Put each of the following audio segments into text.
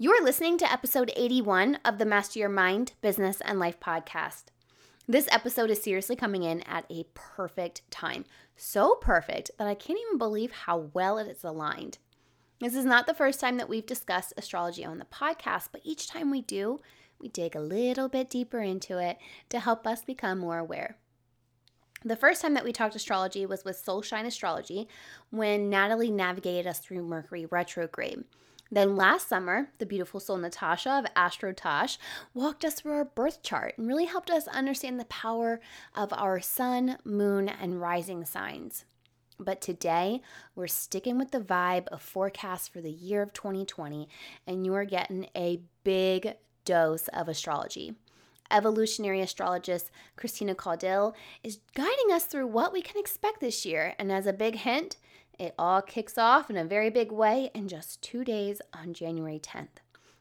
You're listening to episode 81 of the Master Your Mind, Business, and Life podcast. This episode is seriously coming in at a perfect time. So perfect that I can't even believe how well it is aligned. This is not the first time that we've discussed astrology on the podcast, but each time we do, we dig a little bit deeper into it to help us become more aware. The first time that we talked astrology was with Soulshine Astrology when Natalie navigated us through Mercury retrograde. Then last summer, the beautiful soul Natasha of Astro Tosh walked us through our birth chart and really helped us understand the power of our sun, moon, and rising signs. But today, we're sticking with the vibe of forecast for the year of 2020, and you are getting a big dose of astrology. Evolutionary astrologist Christina Caudill is guiding us through what we can expect this year. And as a big hint, it all kicks off in a very big way in just two days on January 10th.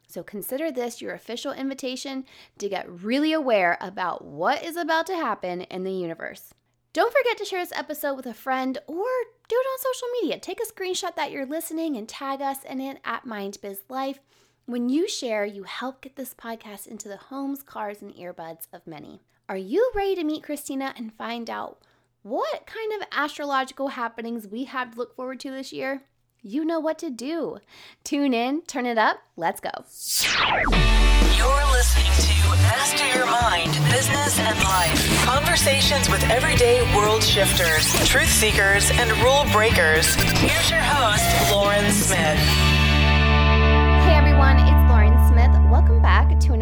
So consider this your official invitation to get really aware about what is about to happen in the universe. Don't forget to share this episode with a friend or do it on social media. Take a screenshot that you're listening and tag us in it at MindBizLife. When you share, you help get this podcast into the homes, cars, and earbuds of many. Are you ready to meet Christina and find out what kind of astrological happenings we have to look forward to this year, you know what to do. Tune in, turn it up, let's go. You're listening to Master Your Mind, Business and Life. Conversations with everyday world shifters, truth seekers, and rule breakers. Here's your host, Lauren Smith. Hey everyone,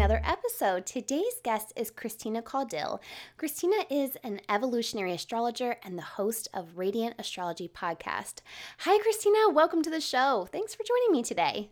another episode. Today's guest is Christina Caudill. Christina is an evolutionary astrologer and the host of Radiant Astrology Podcast. Hi, Christina. Welcome to the show. Thanks for joining me today.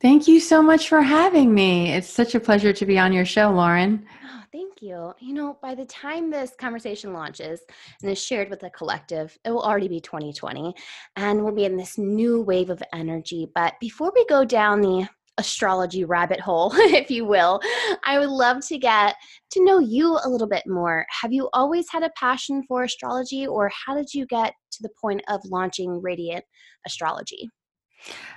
Thank you so much for having me. It's such a pleasure to be on your show, Lauren. Oh, thank you. You know, by the time this conversation launches and is shared with the collective, it will already be 2020 and we'll be in this new wave of energy. But before we go down the astrology rabbit hole, if you will. I would love to get to know you a little bit more. Have you always had a passion for astrology, or how did you get to the point of launching Radiant Astrology?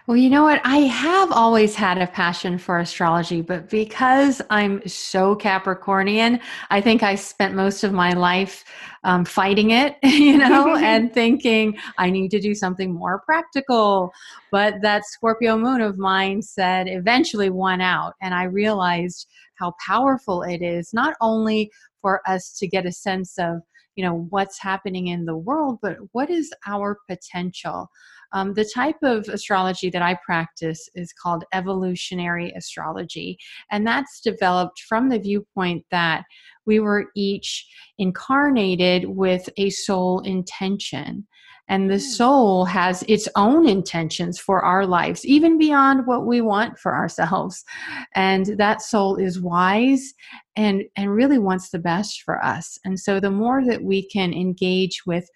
Well, you know what? I have always had a passion for astrology, but because I'm so Capricornian, I think I spent most of my life um, fighting it, you know, and thinking I need to do something more practical. But that Scorpio moon of mine said eventually won out, and I realized how powerful it is, not only for us to get a sense of you know what's happening in the world but what is our potential um, the type of astrology that I practice is called evolutionary astrology, and that's developed from the viewpoint that we were each incarnated with a soul intention. And the hmm. soul has its own intentions for our lives, even beyond what we want for ourselves. And that soul is wise and, and really wants the best for us. And so the more that we can engage with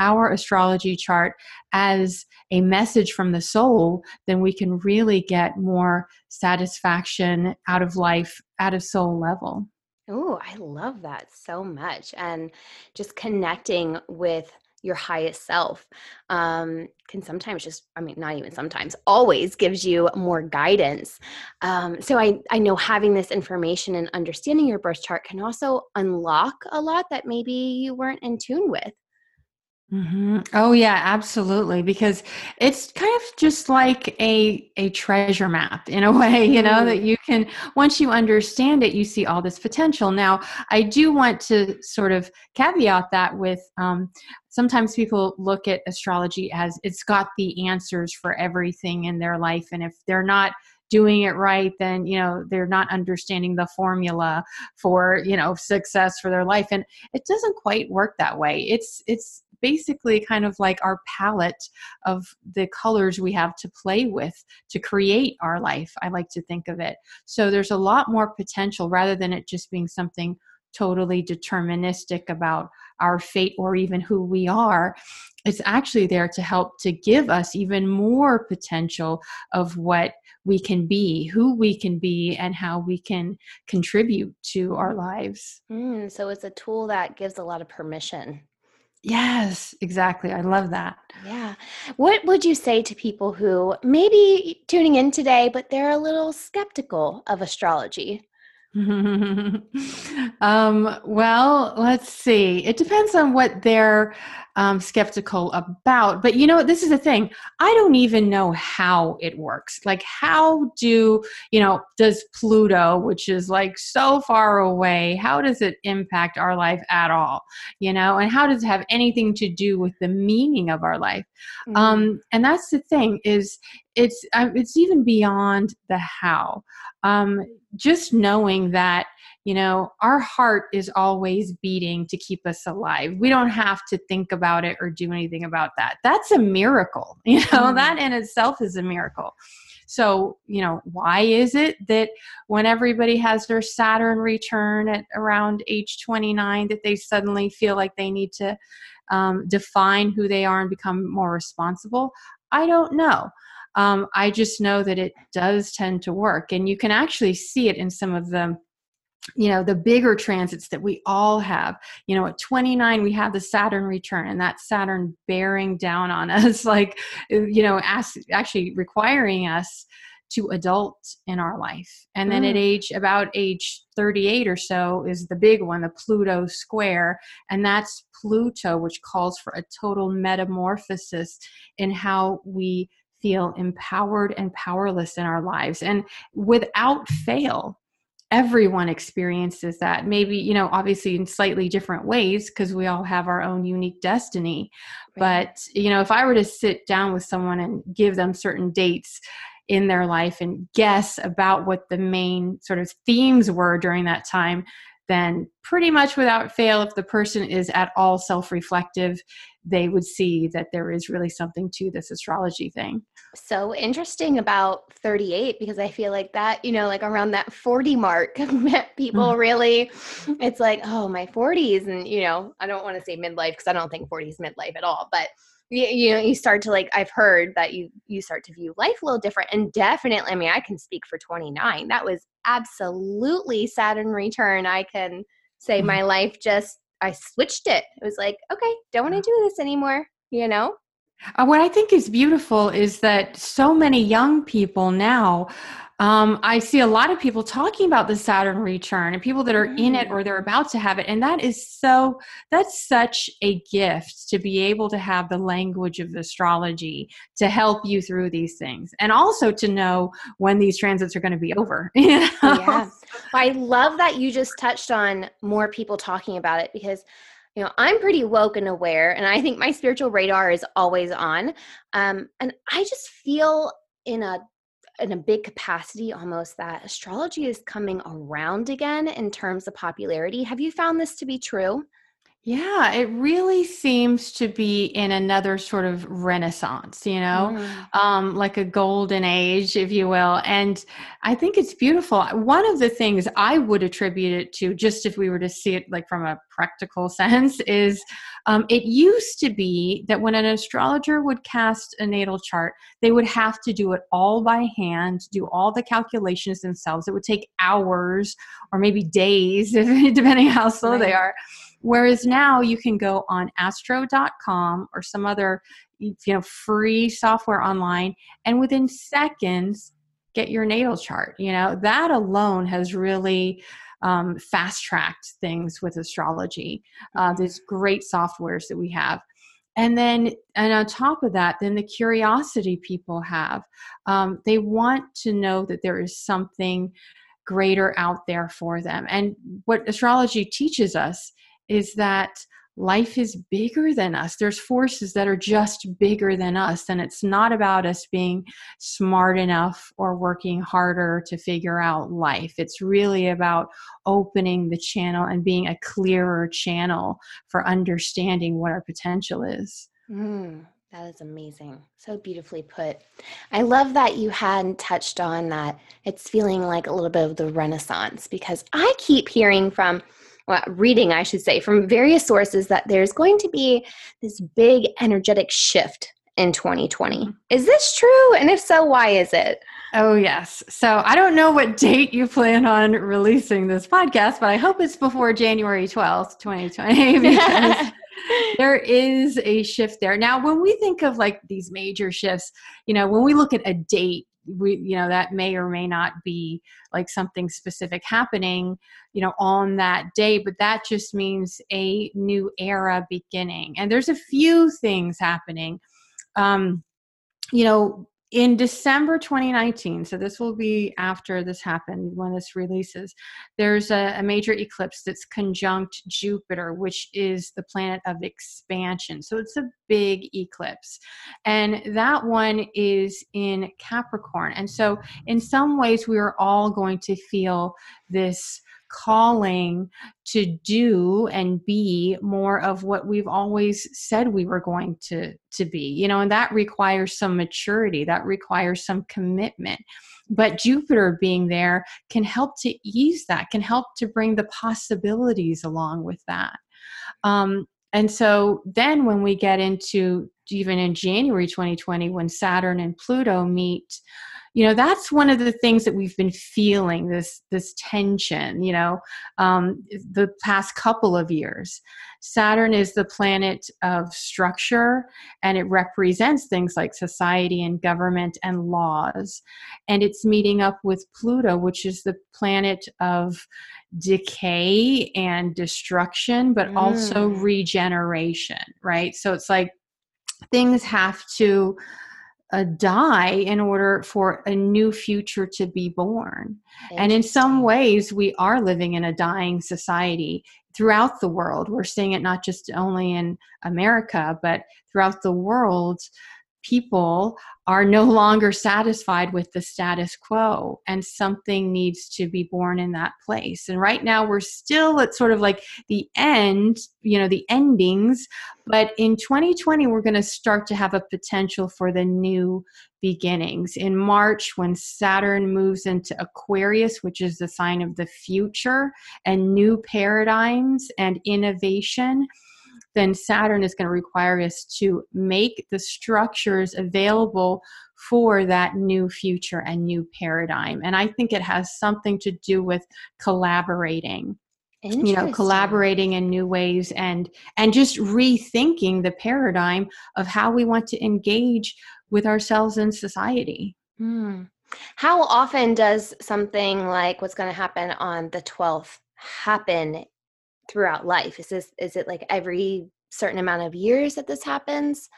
our astrology chart as a message from the soul, then we can really get more satisfaction out of life at a soul level. Oh, I love that so much. And just connecting with your highest self um, can sometimes just i mean not even sometimes always gives you more guidance. Um, so I, I know having this information and understanding your birth chart can also unlock a lot that maybe you weren't in tune with Mm-hmm. Oh yeah, absolutely. Because it's kind of just like a a treasure map in a way, you know, that mm-hmm. you can once you understand it, you see all this potential. Now, I do want to sort of caveat that with um, sometimes people look at astrology as it's got the answers for everything in their life, and if they're not doing it right then you know they're not understanding the formula for you know success for their life and it doesn't quite work that way it's it's basically kind of like our palette of the colors we have to play with to create our life. I like to think of it. So there's a lot more potential rather than it just being something totally deterministic about our fate or even who we are. It's actually there to help to give us even more potential of what we can be, who we can be, and how we can contribute to our lives. Mm, so it's a tool that gives a lot of permission Yes, exactly. I love that. Yeah. What would you say to people who maybe tuning in today, but they're a little skeptical of astrology? um, well, let's see. It depends on what they're um, skeptical about. But you know, this is the thing. I don't even know how it works. Like, how do, you know, does Pluto, which is like so far away, how does it impact our life at all? You know, and how does it have anything to do with the meaning of our life? Mm-hmm. Um, and that's the thing is it's, uh, it's even beyond the how. Um, just knowing that you know our heart is always beating to keep us alive we don't have to think about it or do anything about that that's a miracle you know mm. that in itself is a miracle so you know why is it that when everybody has their saturn return at around age 29 that they suddenly feel like they need to um, define who they are and become more responsible i don't know um, I just know that it does tend to work. And you can actually see it in some of the you know the bigger transits that we all have you know at 29 we have the saturn return and that saturn bearing down on us like you know ask, actually requiring us to adult in our life and then mm. at age about age 38 or so is the big one the pluto square and that's pluto which calls for a total metamorphosis in how we feel empowered and powerless in our lives. And without fail, everyone experiences that. Maybe, you know, obviously in slightly different ways because we all have our own unique destiny. Right. But, you know, if I were to sit down with someone and give them certain dates, in their life and guess about what the main sort of themes were during that time, then pretty much without fail, if the person is at all self reflective, they would see that there is really something to this astrology thing. So interesting about 38 because I feel like that, you know, like around that 40 mark, people mm. really, it's like, oh, my 40s. And, you know, I don't want to say midlife because I don't think 40 is midlife at all, but you, you know you start to like i've heard that you you start to view life a little different and definitely i mean i can speak for 29 that was absolutely saturn return i can say mm-hmm. my life just i switched it. It was like okay don't want to do this anymore you know? Uh, what i think is beautiful is that so many young people now um, I see a lot of people talking about the Saturn return and people that are mm. in it or they're about to have it. And that is so, that's such a gift to be able to have the language of astrology to help you through these things and also to know when these transits are going to be over. You know? Yeah. I love that you just touched on more people talking about it because you know i'm pretty woke and aware and i think my spiritual radar is always on um, and i just feel in a in a big capacity almost that astrology is coming around again in terms of popularity. Have you found this to be true? Yeah, it really seems to be in another sort of renaissance, you know, mm. um, like a golden age, if you will. And I think it's beautiful. One of the things I would attribute it to, just if we were to see it like from a practical sense, is um, it used to be that when an astrologer would cast a natal chart, they would have to do it all by hand, do all the calculations themselves. It would take hours or maybe days, depending how slow right. they are Whereas now you can go on astro.com or some other you know free software online and within seconds get your natal chart. You know, that alone has really um, fast tracked things with astrology. Uh, mm-hmm. there's great softwares that we have. And then, and on top of that, then the curiosity people have. Um, they want to know that there is something greater out there for them. And what astrology teaches us is that life is bigger than us. There's forces that are just bigger than us. And it's not about us being smart enough or working harder to figure out life. It's really about opening the channel and being a clearer channel for understanding what our potential is. Mm. That is amazing. So beautifully put. I love that you hadn't touched on that. It's feeling like a little bit of the renaissance because I keep hearing from well, reading, I should say, from various sources that there's going to be this big energetic shift in 2020. Mm-hmm. Is this true? And if so, why is it? Oh, yes. So I don't know what date you plan on releasing this podcast, but I hope it's before January 12th, 2020, because there is a shift there. Now, when we think of like these major shifts, you know, when we look at a date, we you know that may or may not be like something specific happening you know on that day but that just means a new era beginning. And there's a few things happening. Um you know in December 2019, so this will be after this happened when this releases, there's a, a, major eclipse that's conjunct Jupiter, which is the planet of expansion. So it's a big eclipse. And that one is in Capricorn. And so, in some ways, we are all going to feel this calling to do and be more of what we've always said we were going to to be you know and that requires some maturity that requires some commitment. But jupiter being there can help to ease that can help to bring the possibilities along with that. Um, and so then when we get into even in january 2020 when saturn and pluto meet you know that's one of the things that we've been feeling this this tension you know um, the past couple of years. Saturn is the planet of structure and it represents things like society and government and laws. And it's meeting up with pluto which is the planet of decay and destruction but mm. also regeneration right? So it's like things have to uh, die in order for a new future to be born. And in some ways, we are living in a dying society throughout the world. We're seeing it not just only in America, but throughout the world people are no longer satisfied with the status quo and something needs to be born in that place. And right now we're still at sort of like the end you know the endings but in 2020 we're going to start to have a potential for the new beginnings. In march when saturn moves into aquarius which is the sign of the future and new paradigms and innovation then Saturn is going to require us to make the structures available for that new future and new paradigm. And I think it has something to do with collaborating you know collaborating in new ways and and just rethinking the paradigm of how we want to engage with ourselves in society hmm. how often does something like what's going to happen on the 12th happen throughout life? Is this is it like every certain amount of years that this happens?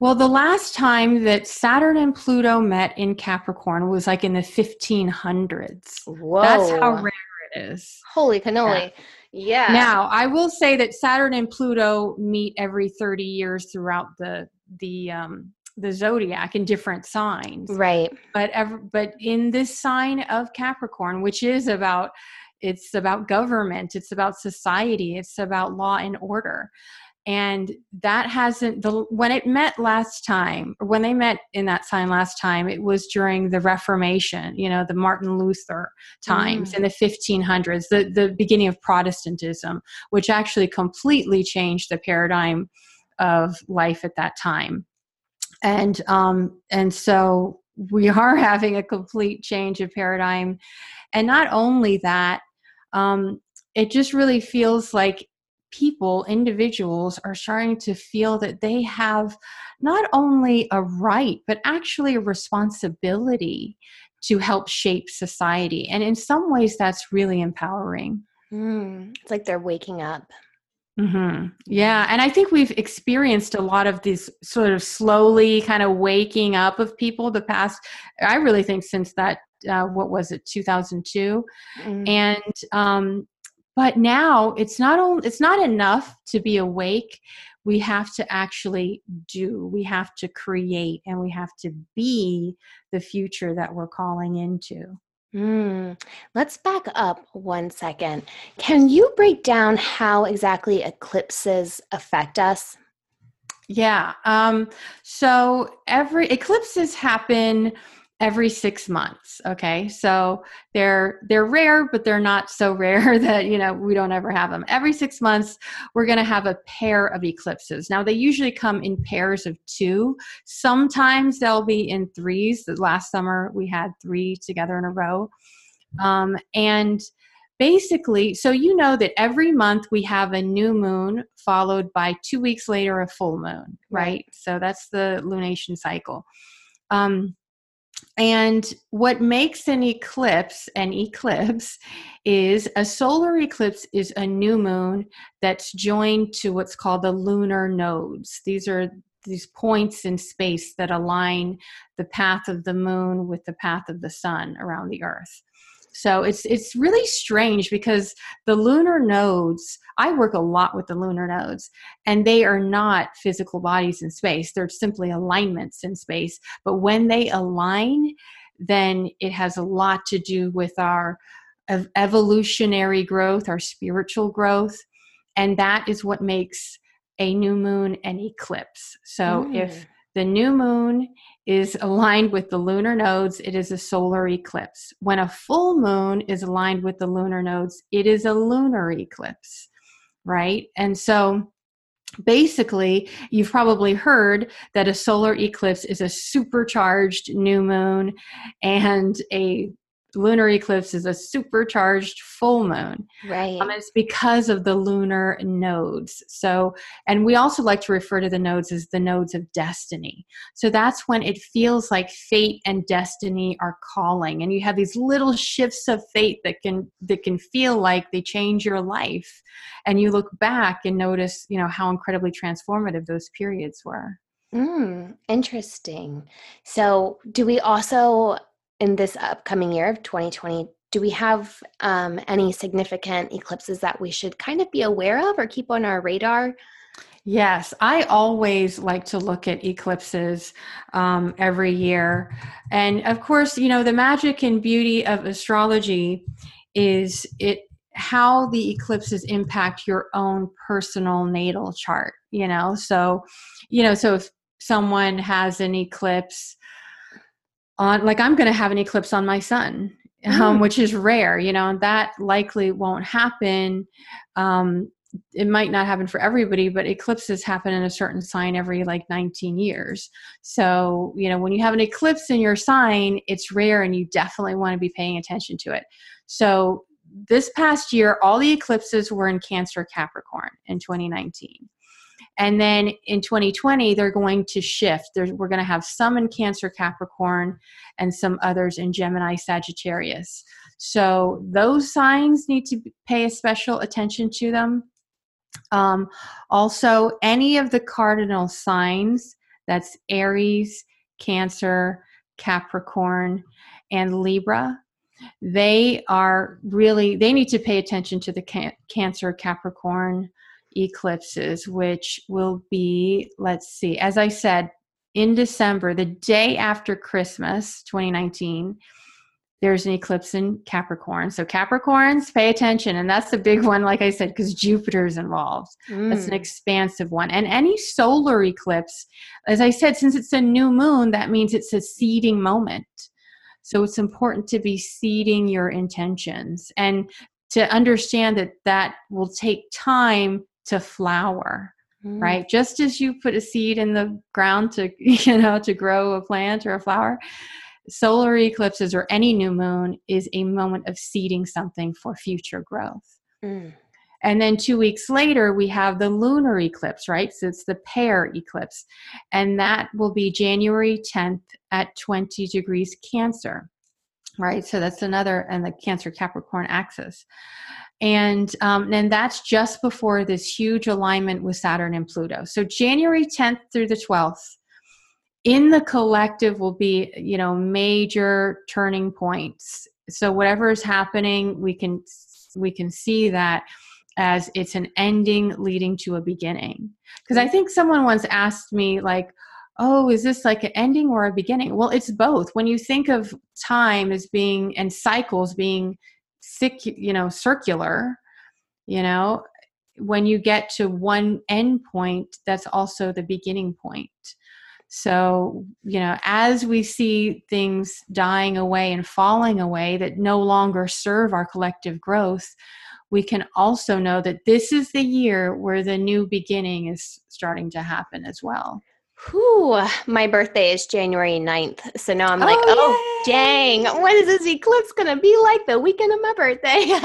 Well, the last time that Saturn and Pluto met in Capricorn was like in the 1500s. Whoa. That's how rare it is. Holy cannoli. Yeah. yeah. Now, I will say that Saturn and Pluto meet every 30 years throughout the the um the zodiac in different signs. Right. But ever but in this sign of Capricorn, which is about it's about government it's about society it's about law and order. And that hasn't the when it met last time when they met in that sign last time it was during the reformation you know the martin luther times mm. in the 1500s the the beginning of protestantism which actually completely changed the paradigm of life at that time. And um and so we are having a complete change of paradigm. And not only that um, it just really feels like people, individuals, are starting to feel that they have not only a right, but actually a responsibility to help shape society. And in some ways, that's really empowering. Mm, it's like they're waking up. Mm-hmm. Yeah. And I think we've experienced a lot of these sort of slowly kind of waking up of people the past, I really think, since that uh, what was it 2002 mm-hmm. and um, but now it's not only it's not enough to be awake we have to actually do we have to create and we have to be the future that we're calling into Mm. Let's back up one second. Can you break down how exactly eclipses affect us? Yeah. Um, so every eclipses happen every six months okay so they're they're rare but they're not so rare that you know we don't ever have them every six months we're going to have a pair of eclipses now they usually come in pairs of two sometimes they'll be in threes the last summer we had three together in a row um, and basically, so you know that every month we have a new moon followed by two weeks later a full moon, right? right. So that's the lunation cycle. Um, and what makes an eclipse an eclipse is a solar eclipse is a new moon that's joined to what's called the lunar nodes. These are these points in space that align the path of the moon with the path of the sun around the earth. So it's it's really strange because the lunar nodes, I work a lot with the lunar nodes, and they are not physical bodies in space. They're simply alignments in space. But when they align, then it has a lot to do with our evolutionary growth, our spiritual growth, and that is what makes a new moon an eclipse. So mm. if the new moon is aligned with the lunar nodes, it is a solar eclipse. When a full moon is aligned with the lunar nodes, it is a lunar eclipse, right? And so basically, you've probably heard that a solar eclipse is a supercharged new moon and a lunar eclipse is a supercharged full moon. Right. Um, it's because of the lunar nodes. So, and we also like to refer to the nodes as the nodes of destiny. So that's when it feels like fate and destiny are calling, and you have these little shifts of fate that can that can feel like they change your life, and you look back and notice, you know, how incredibly transformative those periods were. Mm, interesting. So, do we also in this upcoming year of 2020 do we have um, any significant eclipses that we should kind of be aware of or keep on our radar Yes, I always like to look at eclipses um, every year. And of course, you know, the magic and beauty of astrology is it how the eclipses impact your own personal natal chart, you know. So, you know, so if someone has an eclipse on like i'm going to have an eclipse on my sun um, mm. which is rare you know and that likely won't happen. Um, it might not happen for everybody but eclipses happen in a certain sign every like 19 years. So you know when you have an eclipse in your sign it's rare and you definitely want to be paying attention to it. So this past year all the eclipses were in cancer capricorn in 2019 and then in 2020, they're going to shift. There's, we're going to have some in Cancer Capricorn and some others in Gemini Sagittarius. So those signs need to pay a special attention to them. Um, also, any of the cardinal signs that's Aries, Cancer, Capricorn, and Libra they are really they need to pay attention to the can- cancer capricorn eclipses, which will be, let's see, as I said, in December, the day after Christmas 2019, there's an eclipse in Capricorn. So, Capricorns, pay attention. And that's the big one, like I said, because Jupiter is involved. Mm. That's an mm. expansive one. And any solar eclipse, as I said, since it's a new moon, that means it's a seeding moment. So, it's important to be seeding your intentions and to understand that that will take time to flower mm. right? Just as you put a seed in the ground to you know to grow a plant or a flower solar eclipses or any new moon is a moment of seeding something for future growth. Mm. and then two weeks later we have the lunar eclipse right? So it's the pair eclipse. And that will be january 10th at 20 degrees cancer right? So that's another and the cancer capricorn axis and um, that's just before this huge alignment with Saturn and Pluto. So January 10th through the 12th, in the collective will be you know major turning points. So whatever is happening, we can we can see that as it's an ending leading to a beginning. Because I think someone once asked me like oh, is this like an ending or a beginning? Well, it's both. When you think of time as being and cycles being sick you know circular you know when you get to one end point that's also the beginning point. So you know as we see things dying away and falling away that no longer serve our collective growth we can also know that this is the year where the new beginning is starting to happen as well Whew, my birthday is January 9th. So now I'm like, oh, oh dang, what is this eclipse going to be like the weekend of my birthday?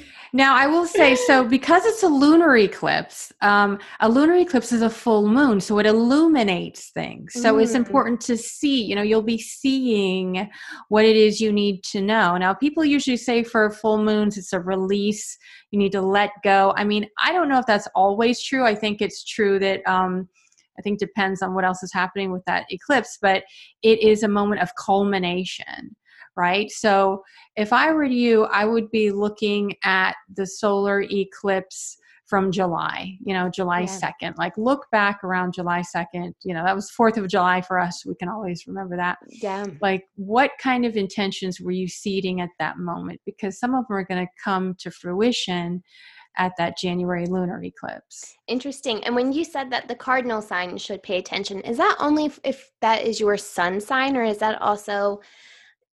Now, I will say so because it's a lunar eclipse, um, a lunar eclipse is a full moon, so it illuminates things. So mm. it's important to see, you know, you'll be seeing what it is you need to know. Now, people usually say for full moons, it's a release, you need to let go. I mean, I don't know if that's always true. I think it's true that. Um, I think depends on what else is happening with that eclipse, but it is a moment of culmination right? So if I were you, I would be looking at the solar eclipse from July, you know, July yeah. 2nd. Like look back around July 2nd, you know, that was 4th of July for us. We can always remember that. Yeah. Like what kind of intentions were you seeding at that moment? Because some of them are going to come to fruition at that January lunar eclipse. Interesting. And when you said that the cardinal sign should pay attention, is that only if, if that is your sun sign or is that also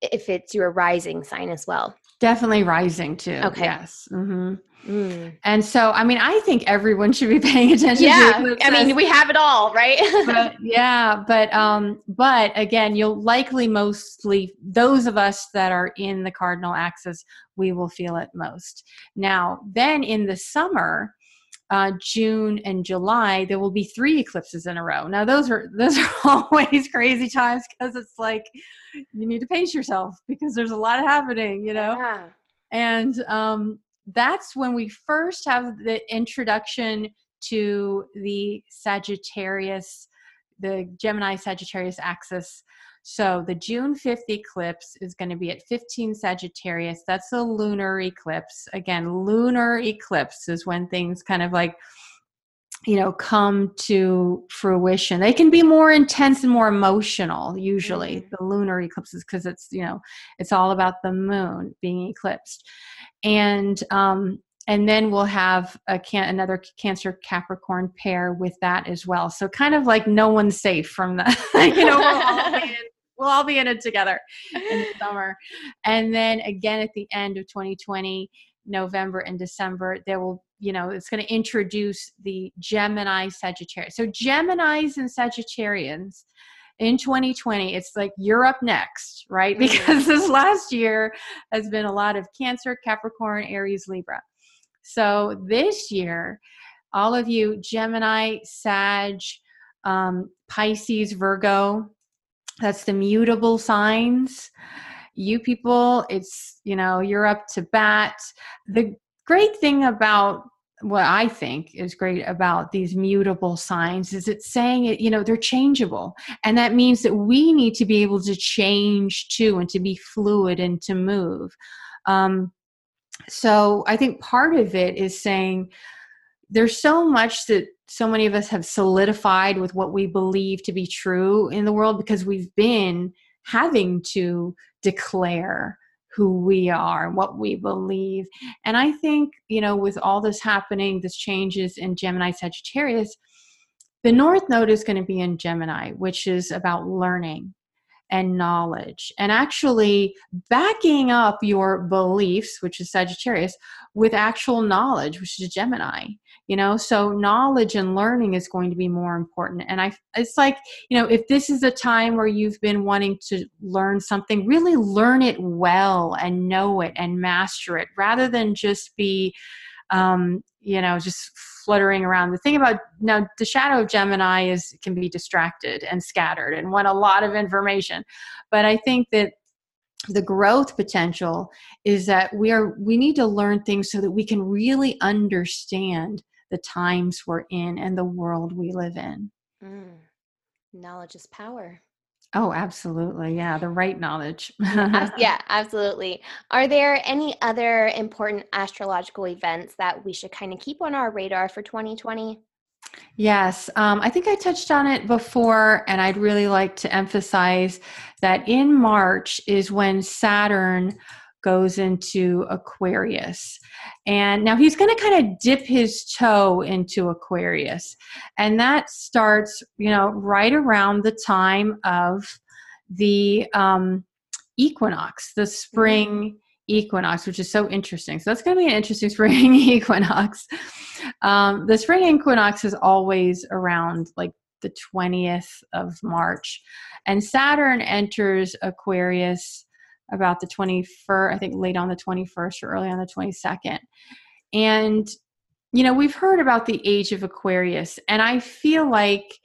if it's your rising sign as well. Definitely rising too. Okay. Yes. Mm-hmm. Mm. And so, I mean, I think everyone should be paying attention. Yeah, I mean, we have it all, right? but, yeah, but um, but again, you'll likely mostly those of us that are in the cardinal axis, we will feel it most. Now, then in the summer, uh, June and July, there will be three eclipses in a row. Now, those are those are always crazy times because it's like you need to pace yourself because there's a lot happening, you know. Yeah. And um, that's when we first have the introduction to the Sagittarius, the Gemini Sagittarius axis so the June 5th eclipse is going to be at 15 Sagittarius. That's a lunar eclipse. Again, lunar eclipse is when things kind of like you know come to fruition they can be more intense and more emotional usually mm-hmm. the lunar eclipses because it's you know it's all about the moon being eclipsed and um and then we'll have a can- another cancer capricorn pair with that as well so kind of like no one's safe from that you know we'll all be in we'll all be in it together in the summer. And then again at the end of 2020, November and December, there will, you know, it's going to introduce the Gemini Sagittarius. So Geminis and Sagittarians in 2020, it's like you're up next, right? Mm-hmm. Because this last year has been a lot of Cancer, Capricorn, Aries, Libra. So this year, all of you Gemini, Sag, um, Pisces, Virgo, that's the mutable signs. You people it's you know you're up to bat. The great thing about what i think is great about these mutable signs is it's saying it you know they're changeable. And that means that we need to be able to change too and to be fluid and to move. Um, so i think part of it is saying there's so much that so many of us have solidified with what we believe to be true in the world because we've been having to declare who we are and what we believe. And I think, you know, with all this happening, this changes in Gemini Sagittarius, the North Node is going to be in Gemini, which is about learning and knowledge and actually backing up your beliefs, which is Sagittarius, with actual knowledge, which is Gemini you know? So knowledge and learning is going to be more important. And i it's like you know if this is a time where you've been wanting to learn something really learn it well and know it and master it rather than just be um you know just fluttering around. The thing about now the shadow of gemini is can be distracted and scattered and want a lot of information. But i think that the growth potential is that we are we need to learn things so that we can really understand the times we're in and the world we live in. Mm. Knowledge is power. Oh, absolutely. Yeah, the right knowledge. yeah, absolutely. Are there any other important astrological events that we should kind of keep on our radar for 2020? Yes, um, I think I touched on it before, and I'd really like to emphasize that in March is when Saturn goes into Aquarius. And now he's going to kind of dip his toe into Aquarius. And that starts, you know, right around the time of the um, equinox, the spring mm-hmm. equinox, which is so interesting. So that's going to be an interesting spring equinox. Um, the spring equinox is always around like the 20th of March. And Saturn enters Aquarius about the 21st, I think late on the 21st or early on the 22nd. And, you know, we've heard about the age of Aquarius, and I feel like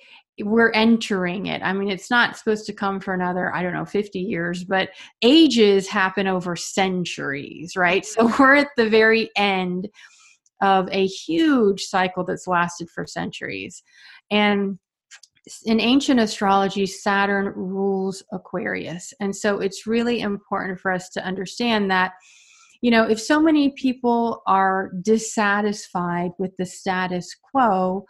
we're entering it. I mean, it's not supposed to come for another, I don't know, 50 years, but ages happen over centuries, right? So we're at the very end of a huge cycle that's lasted for centuries. And in ancient astrology, Saturn rules Aquarius. And so it's really important for us to understand that, you know, if so many people are dissatisfied with the status quo,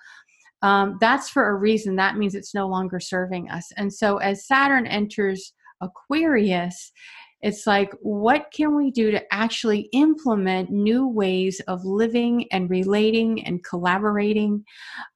um, that's for a reason. That means it's no longer serving us. And so as Saturn enters Aquarius, it's like, what can we do to actually implement new ways of living and relating and collaborating?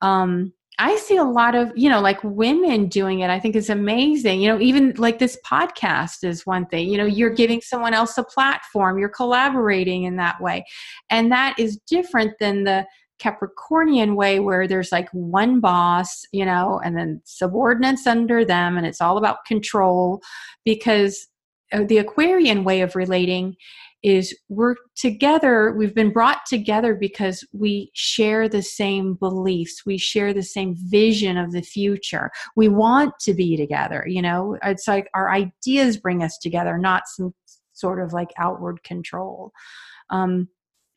Um, I see a lot of, you know, like women doing it. I think it's amazing. You know, even like this podcast is one thing. You know, you're giving someone else a platform, you're collaborating in that way. And that is different than the Capricornian way where there's like one boss, you know, and then subordinates under them, and it's all about control because uh, the Aquarian way of relating is we're together, we've been brought together because we share the same beliefs, we share the same vision of the future. We want to be together, you know, it's like our ideas bring us together, not some sort of like outward control. Um,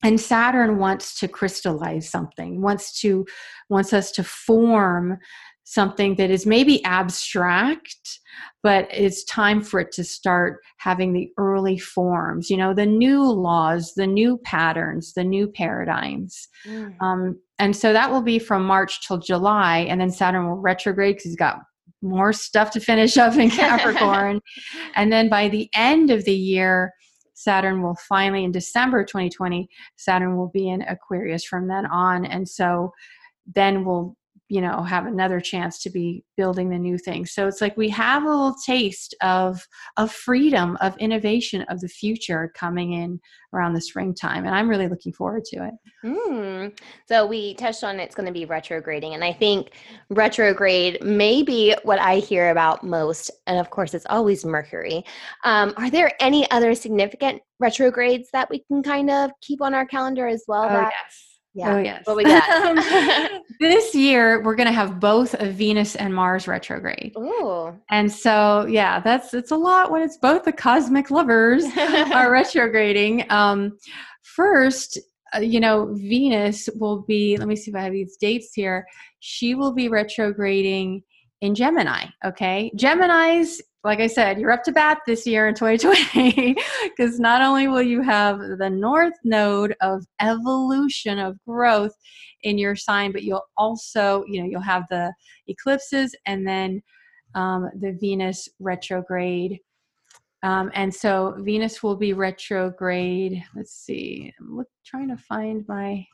and saturn wants to crystallize something wants to wants us to form something that is maybe abstract but it's time for it to start having the early forms you know the new laws the new patterns the new paradigms mm. um, and so that will be from march till july and then saturn will retrograde because he's got more stuff to finish up in capricorn and then by the end of the year Saturn will finally, in December 2020, Saturn will be in Aquarius from then on. And so then we'll you know have another chance to be building the new thing. So it's like we have a little taste of of freedom of innovation of the future coming in around the springtime and i'm really looking forward to it. Mm. so we touched on it's going to be retrograding and i think retrograde may be what i hear about most and of course it's always mercury. Um, are there any other significant retrogrades that we can kind of keep on our calendar as well oh, that- yes yeah. Oh yes. What we got? this year we're going to have both a Venus and Mars retrograde. Ooh. And so yeah, that's it's a lot when it's both the cosmic lovers are retrograding. Um, first, uh, you know, Venus will be. Let me see if I have these dates here. She will be retrograding in Gemini. Okay, Gemini's like I said, you're up to bat this year in 2020 because not only will you have the north node of evolution of growth in your sign, but you'll also, you know, you'll have the eclipses and then um, the Venus retrograde. Um, and so Venus will be retrograde. Let's see. I'm look, trying to find my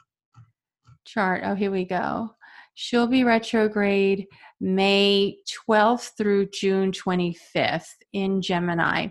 chart. Oh, here we go. She'll be retrograde May 12th through June 25th in Gemini.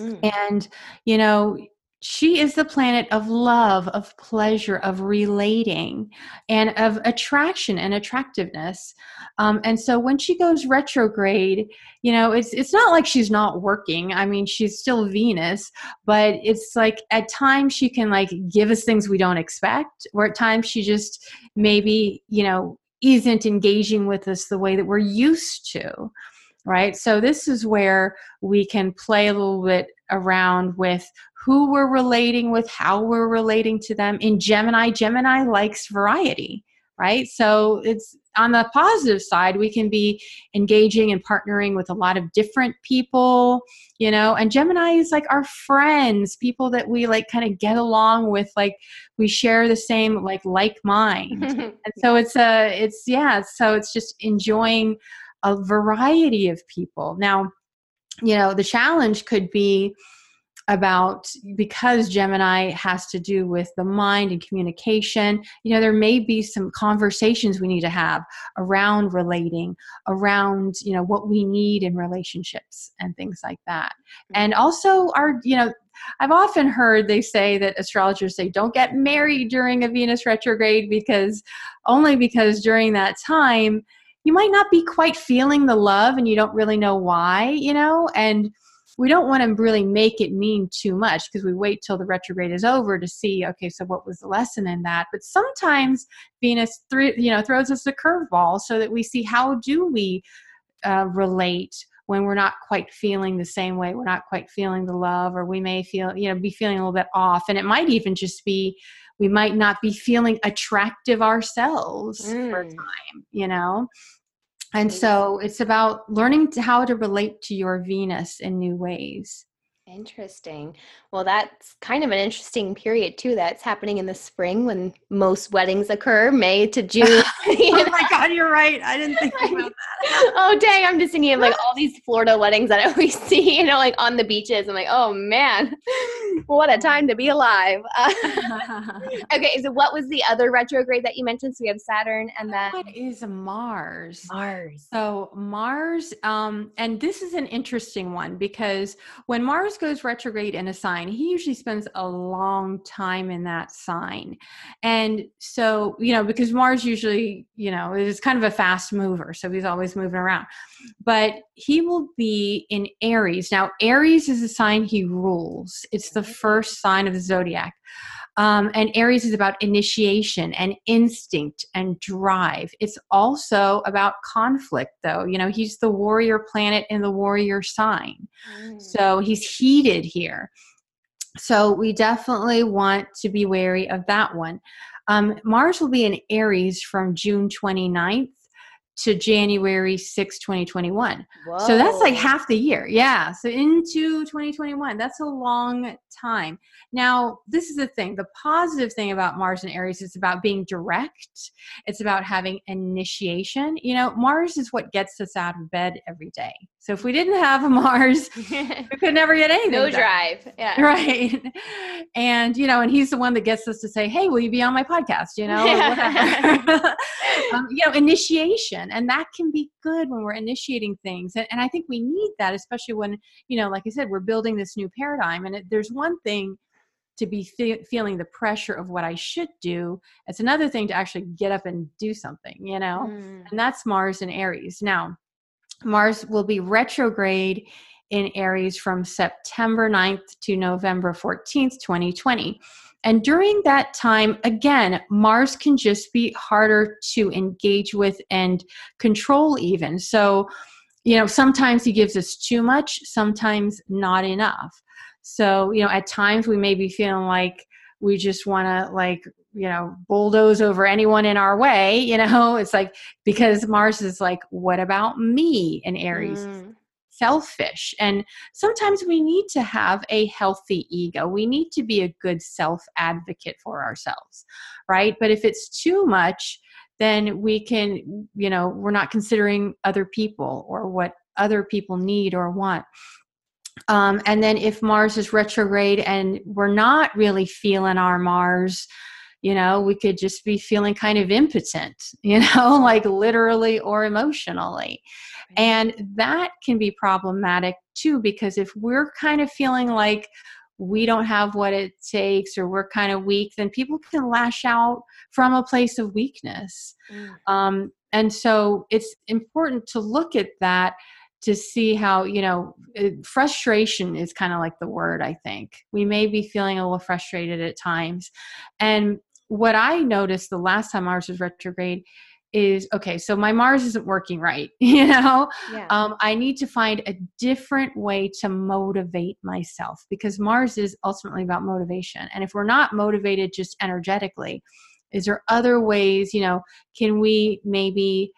Mm. And, you know, she is the planet of love, of pleasure, of relating, and of attraction and attractiveness. Um, and so when she goes retrograde, you know, it's it's not like she's not working. I mean, she's still Venus, but it's like at times she can like give us things we don't expect, or at times she just maybe you know isn't engaging with us the way that we're used to right? So this is where we can play a little bit around with who we're relating with how we're relating to them. In gemini gemini likes variety right? So it's on the positive side we can be engaging and partnering with a lot of different people you know and gemini is like our friends people that we like kind of get along with like we share the same like like mind. And so it's a it's yeah so it's just enjoying a variety of people. Now you know the challenge could be about because Gemini has to do with the mind and communication, you know, there may be some conversations we need to have around relating, around, you know, what we need in relationships and things like that. Mm-hmm. And also our, you know, I've often heard they say that astrologers say don't get married during a Venus retrograde because only because during that time you might not be quite feeling the love and you don't really know why, you know, and we don't want to really make it mean too much because we wait till the retrograde is over to see okay so what was the lesson in that? But sometimes venus th- you know throws us a curveball so that we see how do we uh, relate when we're not quite feeling the same way we're not quite feeling the love or we may feel you know be feeling a little bit off. And it might even just be we might not be feeling attractive ourselves mm. for time you know and so it's about learning how to relate to your venus in new ways Interesting. Well, that's kind of an interesting period too. That's happening in the spring when most weddings occur, May to June. oh my God, you're right. I didn't think about that. oh dang, I'm just thinking of like all these Florida weddings that I always see, you know, like on the beaches. I'm like, oh man, what a time to be alive. Okay, so what was the other retrograde that you mentioned? So we have Saturn and then what is Mars? Mars. So Mars, um, and this is an interesting one because when Mars goes retrograde in a sign, he usually spends a long time in that sign. And so, you know, because Mars usually, you know, is kind of a fast mover. So he's always moving around. But he will be in Aries. Now, Aries is a sign he rules, it's the mm-hmm. first sign of the zodiac. Um, and Aries is about initiation and instinct and drive. It's also about conflict, though. You know, he's the warrior planet in the warrior sign. Mm. So he's heated here. So we definitely want to be wary of that one. Um, Mars will be in Aries from June 29th to January 6, 2021. Whoa. So that's like half the year. Yeah. So into 2021. That's a long time. Now, this is the thing. The positive thing about Mars and Aries is about being direct. It's about having initiation. You know, Mars is what gets us out of bed every day. So if we didn't have a Mars, we could never get anything. No done. drive. Yeah. Right. And, you know, and he's the one that gets us to say, hey, will you be on my podcast? You know, um, you know, initiation. And that can be good when we're initiating things. And, and I think we need that, especially when, you know, like I said, we're building this new paradigm. And it, there's one thing to be fe- feeling the pressure of what I should do. It's another thing to actually get up and do something, you know? Mm. And that's Mars and Aries. Now, Mars will be retrograde in Aries from September 9th to November 14th, 2020. And during that time, again, Mars can just be harder to engage with and control, even. So, you know, sometimes he gives us too much, sometimes not enough. So, you know, at times we may be feeling like we just want to, like, you know, bulldoze over anyone in our way. You know, it's like because Mars is like, what about me in Aries? Mm selfish. And sometimes we need to have a healthy ego. We need to be a good self advocate for ourselves, right? But if it's too much, then we can, you know, we're not considering other people or what other people need or want. Um, and then if Mars is retrograde and we're not really feeling our Mars, you know, we could just be feeling kind of impotent, you know, like literally or emotionally. And that can be problematic too, because if we're kind of feeling like we don't have what it takes or we're kind of weak, then people can lash out from a place of weakness. Mm. Um, and so it's important to look at that to see how, you know, frustration is kind of like the word, I think. We may be feeling a little frustrated at times. And what I noticed the last time Mars was retrograde is okay so my mars isn't working right you know yeah. um, i need to find a different way to motivate myself because mars is ultimately about motivation and if we're not motivated just energetically is there other ways you know can we maybe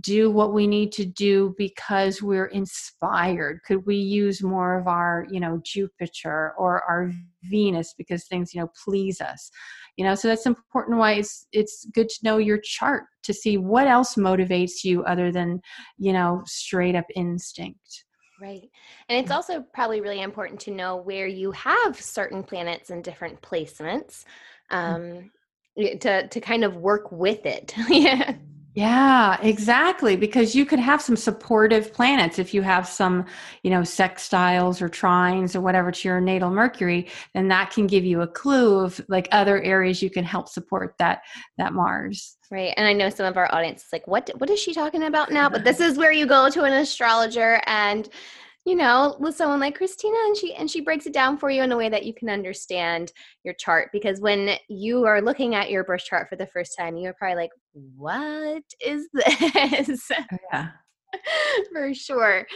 do what we need to do because we're inspired could we use more of our you know jupiter or our venus because things you know please us you know so that's important why it's it's good to know your chart to see what else motivates you other than you know straight up instinct Right. And it's also probably really important to know where you have certain planets in different placements mm. um, to, to kind of work with it. yeah. Yeah, exactly. Because you could have some supportive planets. If you have some, you know, sextiles or trines or whatever to your natal Mercury, then that can give you a clue of like other areas you can help support that that Mars. Right. And I know some of our audience is like, what what is she talking about now? But this is where you go to an astrologer and you know with someone like christina and she and she breaks it down for you in a way that you can understand your chart because when you are looking at your birth chart for the first time you're probably like what is this? Oh, yeah. For sure.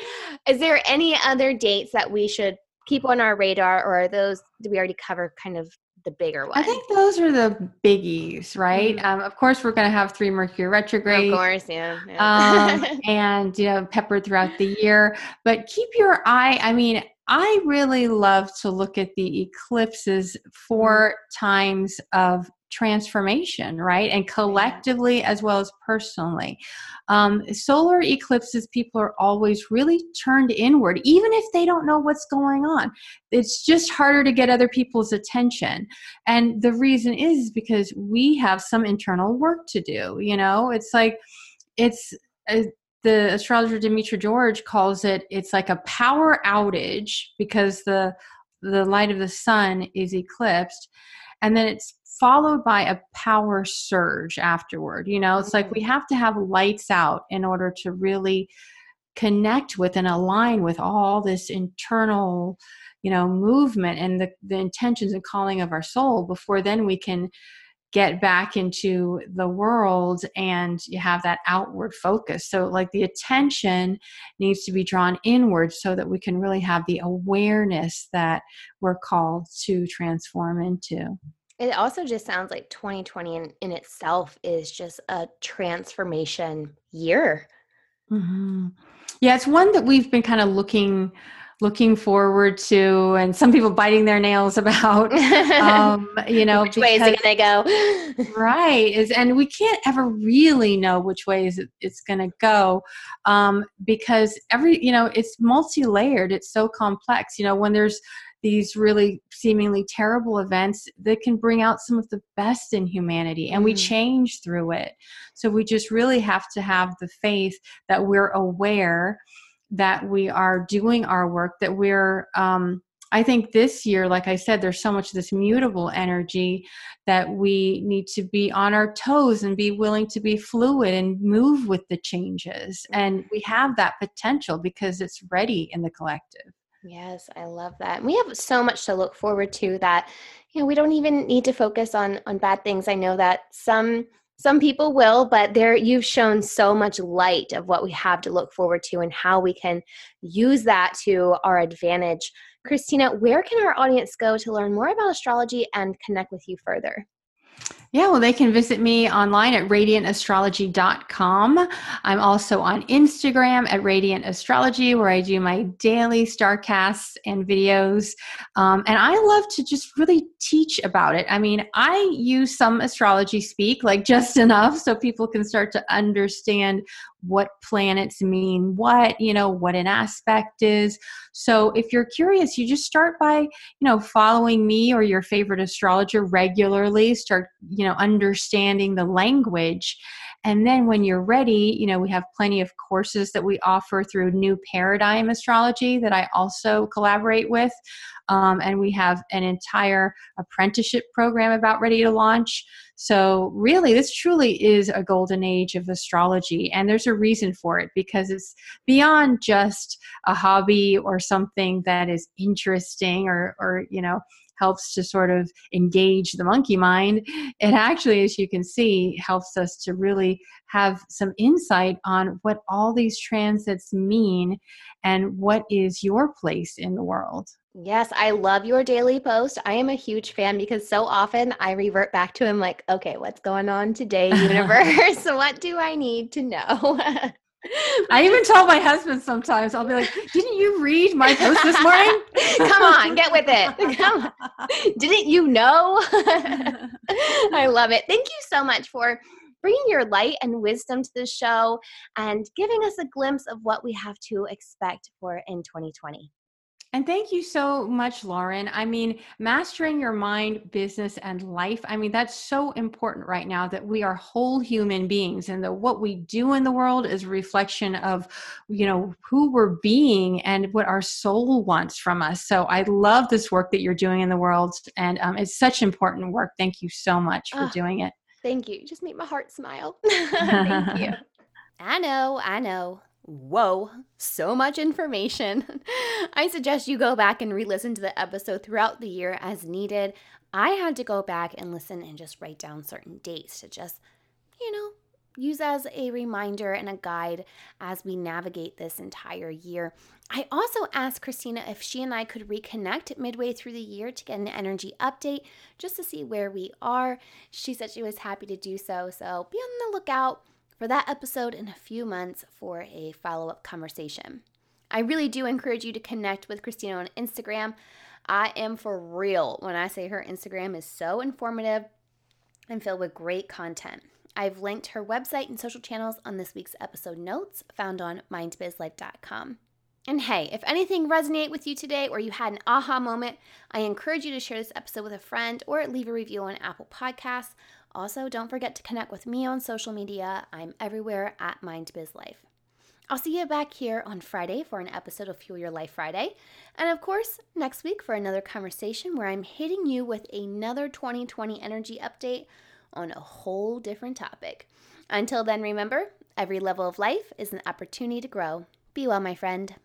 Is there any other dates that we should keep on our radar or are those do we already cover kind of the bigger one. I think those are the biggies, right? Mm-hmm. Um, of course, we're going to have three Mercury retrograde. Of course, yeah. yeah. um, and, you know, peppered throughout the year. But keep your eye, I mean, I really love to look at the eclipses for mm-hmm. times of transformation, right? And collectively as well as personally. Um, solar eclipses, people are always really turned inward, even if they don't know what's going on. It's just harder to get other people's attention. And the reason is because we have some internal work to do. You know, it's like, it's, uh, the astrologer Demetra George calls it it's like a power outage because the the light of the sun is eclipsed and then it's followed by a power surge afterward. You know, it's like we mm-hmm. have to have lights out in order to really connect with and align with all this internal, you know, movement and the, the intentions and calling of our soul before then we can get back into the world and you have that outward focus. So, like, the attention needs to be drawn inward so that we can really have the awareness that we're called to transform into. It also just sounds like 2020 in, in itself is just a transformation year. Mm-hmm. Yeah, it's one that we've been kind of looking looking forward to and some people biting their nails about um, you know which way is it going to go right is and we can't ever really know which way is it, it's going to go um, because every you know it's multi-layered it's so complex you know when there's these really seemingly terrible events that can bring out some of the best in humanity and mm. we change through it so we just really have to have the faith that we're aware that we are doing our work that we're um, I think this year, like I said, there's so much this mutable energy that we need to be on our toes and be willing to be fluid and move with the changes. And we have that potential because it's ready in the collective. Yes, I love that. We have so much to look forward to that you know we don't even need to focus on on bad things. I know that some some people will, but there you've shown so much light of what we have to look forward to and how we can use that to our advantage. Christina, where can our audience go to learn more about astrology and connect with you further? Yeah, well, they can visit me online at radiantastrology.com. I'm also on Instagram at Radiant Astrology, where I do my daily star casts and videos. Um, and I love to just really teach about it. I mean, I use some astrology speak, like just enough, so people can start to understand what planets mean what, you know, what an aspect is. So if you're curious, you just start by, you know, following me or your favorite astrologer regularly, start, you know, understanding the language. And then when you're ready, you know, we have plenty of courses that we offer through New Paradigm Astrology that I also collaborate with. Um, and we have an entire apprenticeship program about ready to launch. So, really, this truly is a golden age of astrology, and there's a reason for it because it's beyond just a hobby or something that is interesting or, or you know, helps to sort of engage the monkey mind. It actually, as you can see, helps us to really have some insight on what all these transits mean and what is your place in the world. Yes, I love your daily post. I am a huge fan because so often I revert back to him like, okay, what's going on today, universe? what do I need to know? I even tell my husband sometimes, I'll be like, Didn't you read my post this morning? Come on, get with it. Come on. Didn't you know? I love it. Thank you so much for bringing your light and wisdom to the show and giving us a glimpse of what we have to expect for in 2020. And thank you so much, Lauren. I mean, mastering your mind, business, and life. I mean, that's so important right now that we are whole human beings and that what we do in the world is a reflection of, you know, who we're being and what our soul wants from us. So I love this work that you're doing in the world. And um, it's such important work. Thank you so much for oh, doing it. Thank you. You just made my heart smile. thank you. I know, I know. Whoa, so much information. I suggest you go back and re listen to the episode throughout the year as needed. I had to go back and listen and just write down certain dates to just, you know, use as a reminder and a guide as we navigate this entire year. I also asked Christina if she and I could reconnect midway through the year to get an energy update just to see where we are. She said she was happy to do so, so be on the lookout for that episode in a few months for a follow up conversation. I really do encourage you to connect with Christina on Instagram. I am for real when I say her Instagram is so informative and filled with great content. I've linked her website and social channels on this week's episode notes found on mindbizlife.com. And hey, if anything resonated with you today or you had an aha moment, I encourage you to share this episode with a friend or leave a review on Apple Podcasts also, don't forget to connect with me on social media. I'm everywhere at MindBizLife. I'll see you back here on Friday for an episode of Fuel Your Life Friday. And of course, next week for another conversation where I'm hitting you with another 2020 energy update on a whole different topic. Until then, remember every level of life is an opportunity to grow. Be well, my friend.